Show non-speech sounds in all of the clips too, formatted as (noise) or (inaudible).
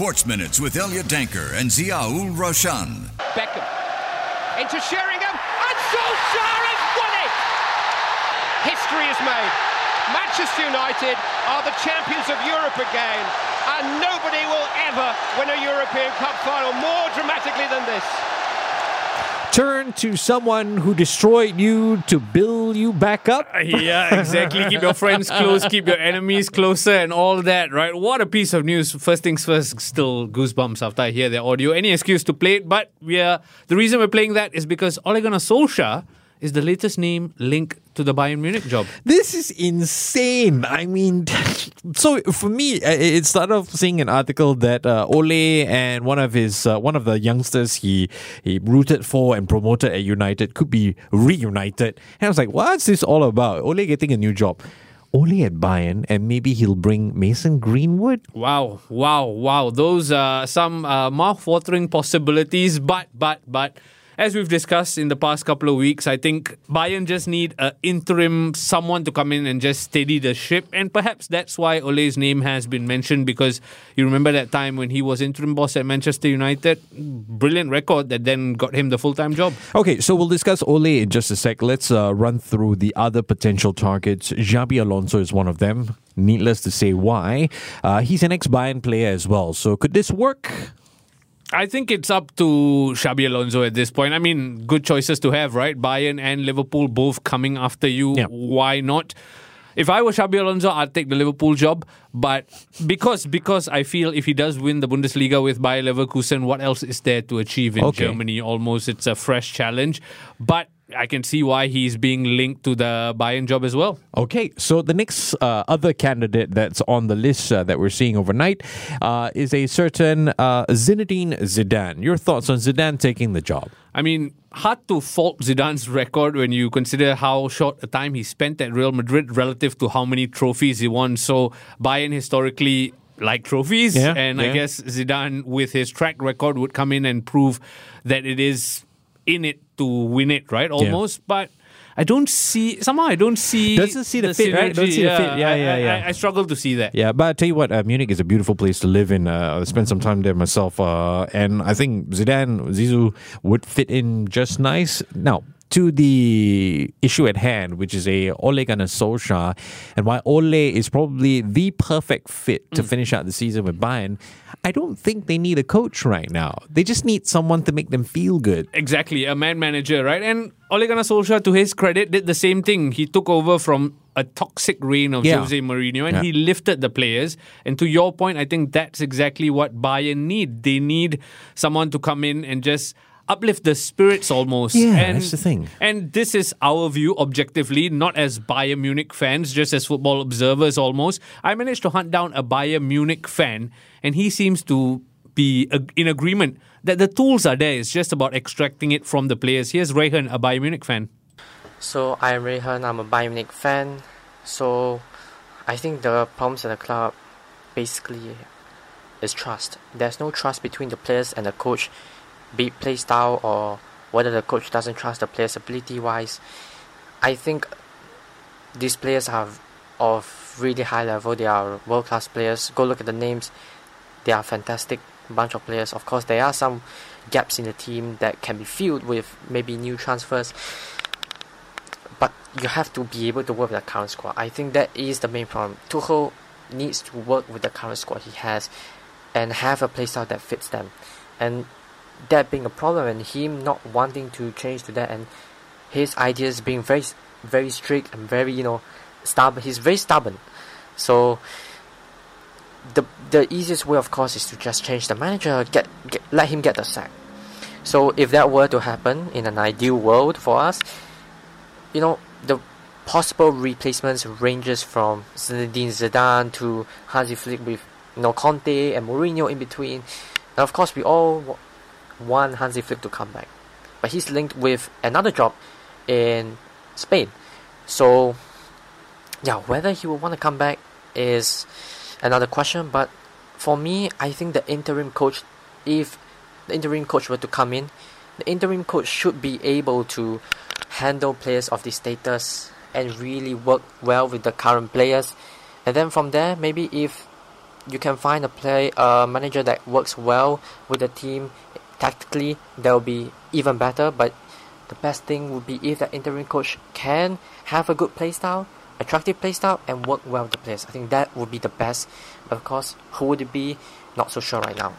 Sports Minutes with Elliot Danker and Ziaul Raushan. Beckham into Sheringham, and Solskjaer has won it! History is made. Manchester United are the champions of Europe again, and nobody will ever win a European Cup final more dramatically than this. Turn to someone who destroyed you to build you back up. Uh, yeah, exactly. keep your friends (laughs) close, keep your enemies closer, and all that, right? What a piece of news. First things first, still goosebumps after I hear their audio. Any excuse to play it, but we are, the reason we're playing that is because Ole Gunnar Solskjaer is the latest name linked to the Bayern Munich job. This is insane. I mean, (laughs) so for me, it started off seeing an article that uh, Ole and one of his uh, one of the youngsters he he rooted for and promoted at United could be reunited, and I was like, what's this all about? Ole getting a new job. Ole at Bayern, and maybe he'll bring Mason Greenwood. Wow, wow, wow! Those are some uh, mouth-watering possibilities, but, but, but as we've discussed in the past couple of weeks, I think Bayern just need an interim someone to come in and just steady the ship. And perhaps that's why Ole's name has been mentioned because you remember that time when he was interim boss at Manchester United. Brilliant record that then got him the full time job. Okay, so we'll discuss Ole in just a sec. Let's uh, run through the other potential targets. Xabi Alonso is one of them. Needless to say why. Uh, he's an ex Bayern player as well. So could this work? I think it's up to Xabi Alonso at this point. I mean, good choices to have, right? Bayern and Liverpool both coming after you. Yeah. Why not? If I were Xabi Alonso, I'd take the Liverpool job. But because because I feel if he does win the Bundesliga with Bayer Leverkusen, what else is there to achieve in Okay. Germany? Almost, it's a fresh challenge. But I can see why he's being linked to the Bayern job as well. Okay, so the next uh, other candidate that's on the list uh, that we're seeing overnight uh, is a certain uh, Zinedine Zidane. Your thoughts on Zidane taking the job? I mean, hard to fault Zidane's record when you consider how short a time he spent at Real Madrid relative to how many trophies he won. So Bayern historically like trophies, Yeah, and I guess Zidane, with his track record, would come in and prove that it is in it to win it, right? Almost, but. I don't see somehow. I don't see Doesn't see the fit, right? Don't synergy. see the fit. Yeah, I- yeah, I- yeah. I, I struggle to see that. Yeah, but I tell you what, uh, Munich is a beautiful place to live in. Uh, I spent some time there myself, uh, and I think Zidane, Zizou would fit in just nice. Now, to the issue at hand, which is a Ole Gunnar Solskjaer, and why Ole is probably the perfect fit Mm. to finish out the season with Bayern. I don't think they need a coach right now. They just need someone to make them feel good. Exactly, a man manager, right? And Ole Gunnar Solskjaer, to his credit, did the same thing. He took over from a toxic reign of Yeah. Jose Mourinho and Yeah. he lifted the players. And to your point, I think that's exactly what Bayern need. They need someone to come in and just uplift the spirits almost. Yeah, and, that's the thing. And this is our view objectively, not as Bayern Munich fans, just as football observers almost. I managed to hunt down a Bayern Munich fan, and he seems to be in agreement that the tools are there. It's just about extracting it from the players. Here's Rehan, a Bayern Munich fan. So I'm Rehan, I'm a Bayern Munich fan. So I think the problems at the club basically is trust. There's no trust between the players and the coach, be it play style or whether the coach doesn't trust the players ability wise. I think these players are of really high level. They are world class players. Go look at the names. They are fantastic bunch of players. Of course, there are some gaps in the team that can be filled with maybe new transfers but you have to be able to work with the current squad. I think that is the main problem. Tuchel needs to work with the current squad he has and have a playstyle that fits them. And that being a problem and him not wanting to change to that and his ideas being very very strict and very you know stubborn he's very stubborn. So the the easiest way of course is to just change the manager, get, get let him get the sack. So if that were to happen in an ideal world for us, you know, the possible replacements ranges from Zinedine Zidane to Hansi Flick with you know Conte and Mourinho in between. And of course, we all want Hansi Flick to come back, but he's linked with another job in Spain. So, yeah, whether he will want to come back is another question. But for me, I think the interim coach, if the interim coach were to come in, the interim coach should be able to handle players of this status and really work well with the current players. And then from there, maybe if you can find a play a manager that works well with the team tactically, that will be even better. But the best thing would be if that interim coach can have a good play style, attractive play style, and work well with the players. I think that would be the best. But of course, who would it be? Not so sure right now.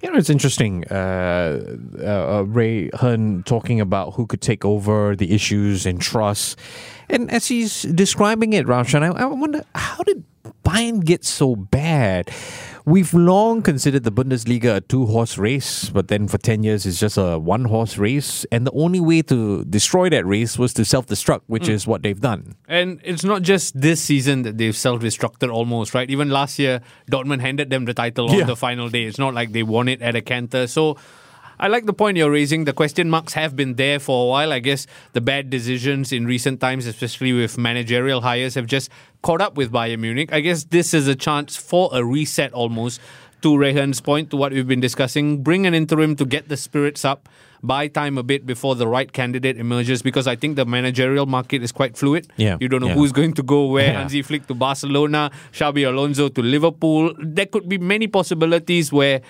You know, it's interesting. Uh, uh, uh, Rehan talking about who could take over the issues and trust. And as he's describing it, Raushan, I, I wonder how did Bayern get so bad? We've long considered the Bundesliga a two horse race, but then for 10 years it's just a one horse race. And the only way to destroy that race was to self destruct, which mm. is what they've done. And it's not just this season that they've self destructed almost, right? Even last year, Dortmund handed them the title Yeah. on the final day. It's not like they won it at a canter. So I like the point you're raising. The question marks have been there for a while. I guess the bad decisions in recent times, especially with managerial hires, have just caught up with Bayern Munich. I guess this is a chance for a reset almost. To Rehan's point, to what we've been discussing, bring an interim to get the spirits up, buy time a bit before the right candidate emerges because I think the managerial market is quite fluid. Yeah, You don't know yeah. who's going to go where. Yeah. Hansi Flick to Barcelona, Xabi Alonso to Liverpool. There could be many possibilities where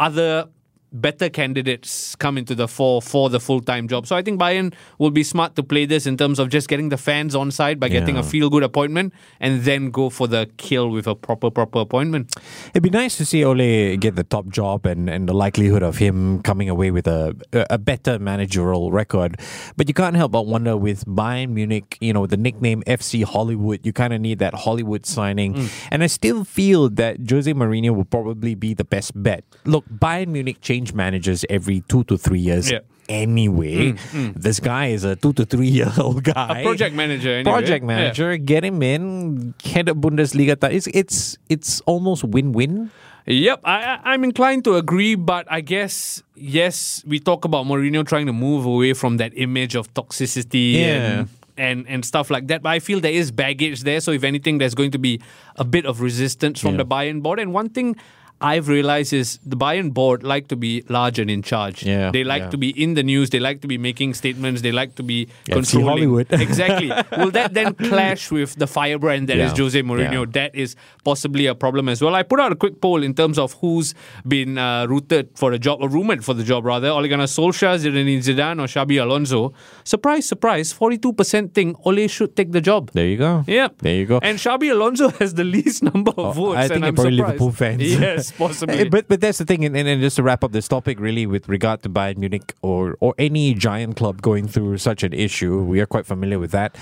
other better candidates come into the fore for the full-time job. So I think Bayern will be smart to play this in terms of just getting the fans on side by getting a feel-good appointment and then go for the kill with a proper proper appointment. It'd be nice to see Ole get the top job and, and the likelihood of him coming away with a, a better managerial record. But you can't help but wonder with Bayern Munich, you know, the nickname FC Hollywood, you kind of need that Hollywood signing. Mm. And I still feel that Jose Mourinho will probably be the best bet. Look, Bayern Munich change managers every two to three years. Yeah. Mm, Anyway, this guy is a two to three year old guy. A project manager anyway. Project Yeah. manager, get him in, head of Bundesliga. It's it's it's almost win win. Yep, I, I'm inclined to agree, but I guess yes, we talk about Mourinho trying to move away from that image of toxicity Yeah. and, and and stuff like that. But I feel there is baggage there, so if anything, there's going to be a bit of resistance from Yeah. the Bayern board. And one thing. I've realized is the Bayern board like to be large and in charge. Yeah, they like yeah. to be in the news. They like to be making statements. They like to be Yeah, controlling. Hollywood. (laughs) exactly. Will that then clash with the firebrand that is Yeah, Jose Mourinho? that is possibly a problem as well. I put out a quick poll in terms of who's been uh, rooted for the job, or rumored for the job rather. Ole Gunnar Solskjaer, Zinedine Zidane, or Xabi Alonso. Surprise, surprise, 42% think Ole should take the job. There you go. Yep. There you go. And Xabi Alonso (laughs) has the least number of Oh, votes. I and think I'm probably surprised. Liverpool fans. (laughs) Yes, (laughs) possibly. Eh, But but that's the thing, and, and, just to wrap up this topic, really, with regard to Bayern Munich or or any giant club going through such an issue, we are quite familiar with that.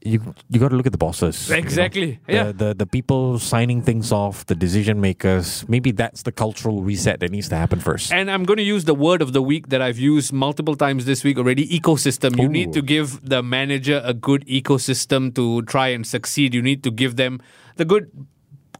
You you got to look at the bosses. you know. Exactly, The- yeah. The, the people signing things off, the decision makers. Maybe that's the cultural reset that needs to happen first. And I'm going to use the word of the week that I've used multiple times this week already ecosystem. You Ooh. need to give the manager a good ecosystem to try and succeed. You need to give them the good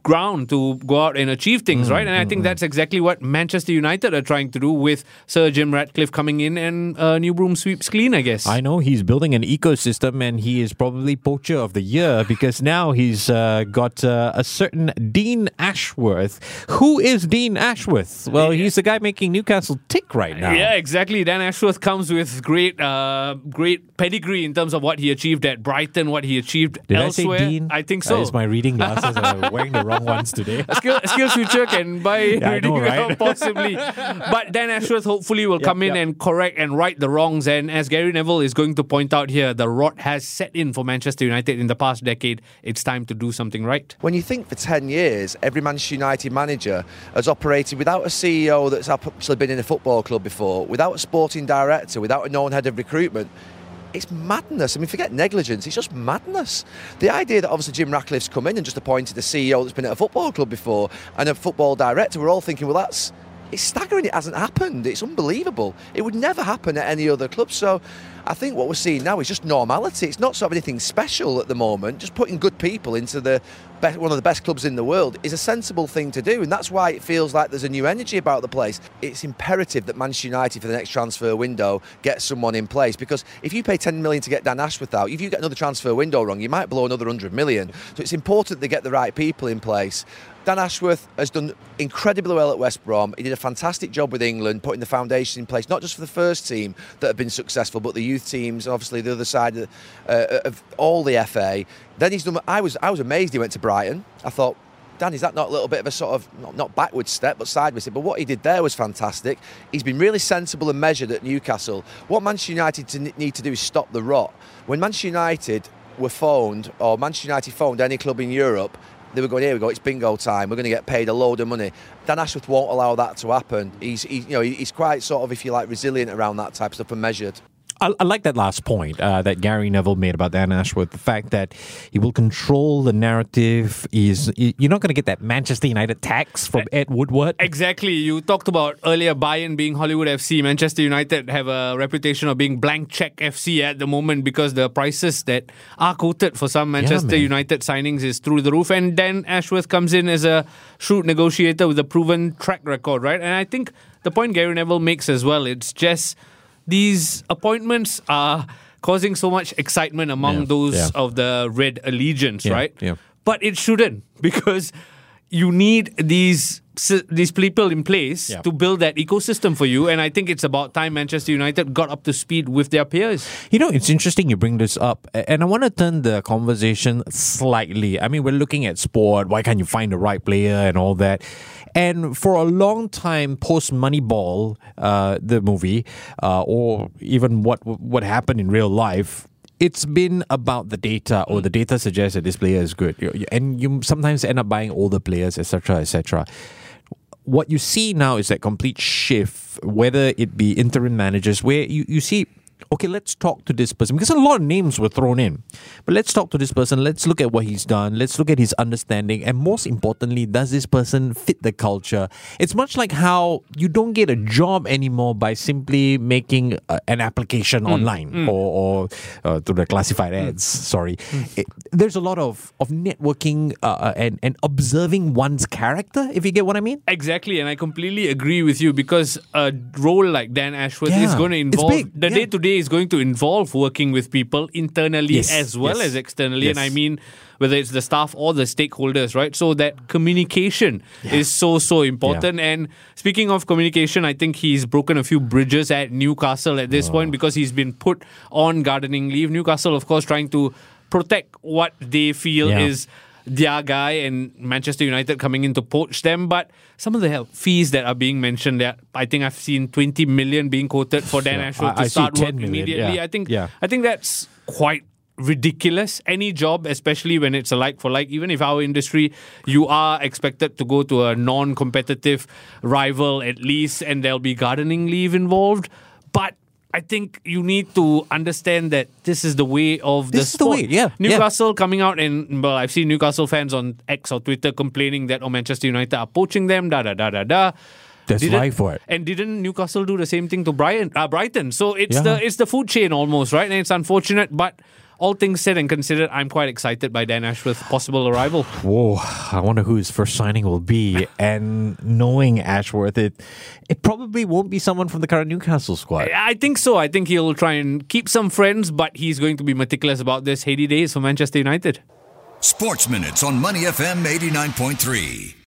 ground to go out and achieve things, right? And I think that's exactly what Manchester United are trying to do with Sir Jim Ratcliffe coming in and uh, New Broom sweeps clean, I guess. I know he's building an ecosystem, and he is probably poacher of the year because now he's uh, got uh, a certain Dean Ashworth. Who is Dean Ashworth? Well, he's the guy making Newcastle tick right now. Yeah, exactly. Dan Ashworth comes with great, uh, great pedigree in terms of what he achieved at Brighton, what he achieved Did elsewhere. I say Dean? I think Uh, so. it's my reading glasses. I'm wearing the wrong (laughs) ones today. (laughs) Skill, Skills Future can buy I (laughs) know, right? possibly. But Dan Ashworth hopefully will Yep, come in yep. and correct and right the wrongs. And as Gary Neville is going to point out here, the rot has set in for Manchester United in the past decade. It's time to do something right. When you think for 10 years, every Manchester United manager has operated without a CEO that's actually been in a football club before, without a sporting director, without a known head of recruitment. It's madness. I mean, forget negligence, it's just madness. The idea that obviously Jim Ratcliffe's come in and just appointed a CEO that's been at a football club before and a football director, we're all thinking, well, that's. It's staggering. It hasn't happened. It's unbelievable. It would never happen at any other club. So, I think what we're seeing now is just normality. It's not sort of anything special at the moment. Just putting good people into the be- one of the best clubs in the world is a sensible thing to do, and that's why it feels like there's a new energy about the place. It's imperative that Manchester United for the next transfer window get someone in place because if you pay 10 million to get Dan Ashworth out, if you get another transfer window wrong, you might blow another 100 million. So it's important they get the right people in place. Dan Ashworth has done incredibly well at West Brom. He did a fantastic job with England, putting the foundation in place, not just for the first team that have been successful, but the youth teams, obviously the other side of, uh, of all the FA. Then he's done. I was I was amazed. He went to Brighton. I thought Dan, is that not a little bit of a sort of not, not backward step, but sideways step? But what he did there was fantastic. He's been really sensible and measured at Newcastle. What Manchester United to, need to do is stop the rot. When Manchester United were phoned, or Manchester United phoned any club in Europe, they were going, here we go, it's bingo time, we're going to get paid a load of money. Dan Ashworth won't allow that to happen. He's, he, you know, he's quite sort of, if you like, resilient around that type of stuff and measured. I, I, like that last point uh, that Gary Neville made about Dan Ashworth. The fact that he will control the narrative is you're not going to get that Manchester United tax from Ed Woodward. Exactly. You talked about earlier Bayern being Hollywood FC. Manchester United have a reputation of being blank check FC at the moment because the prices that are quoted for some Manchester yeah, United signings is through the roof. And Dan Ashworth comes in as a shrewd negotiator with a proven track record, right? And I think the point Gary Neville makes as well, it's just these appointments are causing so much excitement among yeah, those yeah. of the red allegiance, yeah, right? But it shouldn't (laughs) because you need these these people in place to build that ecosystem for you. And I think it's about time Manchester United got up to speed with their peers. You know, it's interesting you bring this up, and I want to turn the conversation slightly. I mean, we're looking at sport. Why can't you find the right player and all that? And for a long time, post Moneyball, uh, the movie, uh, or even what what happened in real life, it's been about the data, or the hmm. data suggests that this player is good, and you sometimes end up buying older players, etc., etc. What you see now is that complete shift, whether it be interim managers, where you, you see okay, let's talk to this person because a lot of names were thrown in. But let's talk to this person. Let's look at what he's done. Let's look at his understanding. And most importantly, does this person fit the culture? It's much like how you don't get a job anymore by simply making uh, an application mm. online mm. or, or uh, through the classified mm. ads. Mm. Sorry. It, there's a lot of, of networking uh, uh, and, and observing one's character, if you get what I mean. Exactly. And I completely agree with you because a role like Dan Ashworth yeah. is going to involve the day to day is going to involve working with people internally yes, as well yes, as externally. Yes. And I mean, whether it's the staff or the stakeholders, right? So that communication yeah. is so, so important. Yeah. And speaking of communication, I think he's broken a few bridges at Newcastle at this oh. point because he's been put on gardening leave. Newcastle, of course, trying to protect what they feel yeah. is their guy and Manchester United coming in to poach them. But some of the fees that are being mentioned, that I think I've seen 20 million being quoted for Dan Ashworth to I start work million, immediately. Yeah. I think yeah. I think that's quite ridiculous. Any job, especially when it's a like for like, even if our industry, you are expected to go to a non competitive rival at least, and there'll be gardening leave involved. I think you need to understand that this is the way of this the sport. The way, yeah, Newcastle yeah. coming out and well, I've seen Newcastle fans on X or Twitter complaining that oh Manchester United are poaching them, da da da da da. That's life for it. And didn't Newcastle do the same thing to Brian, uh, Brighton? So it's yeah. the it's the food chain almost, right? And it's unfortunate, but all things said and considered, I'm quite excited by Dan Ashworth's possible arrival. Whoa, I wonder who his first signing will be. and knowing Ashworth, it it probably won't be someone from the current Newcastle squad. I think so. I think he'll try and keep some friends, but he's going to be meticulous about this Haiti days for Manchester United. Sports Minutes on Money FM 89.3.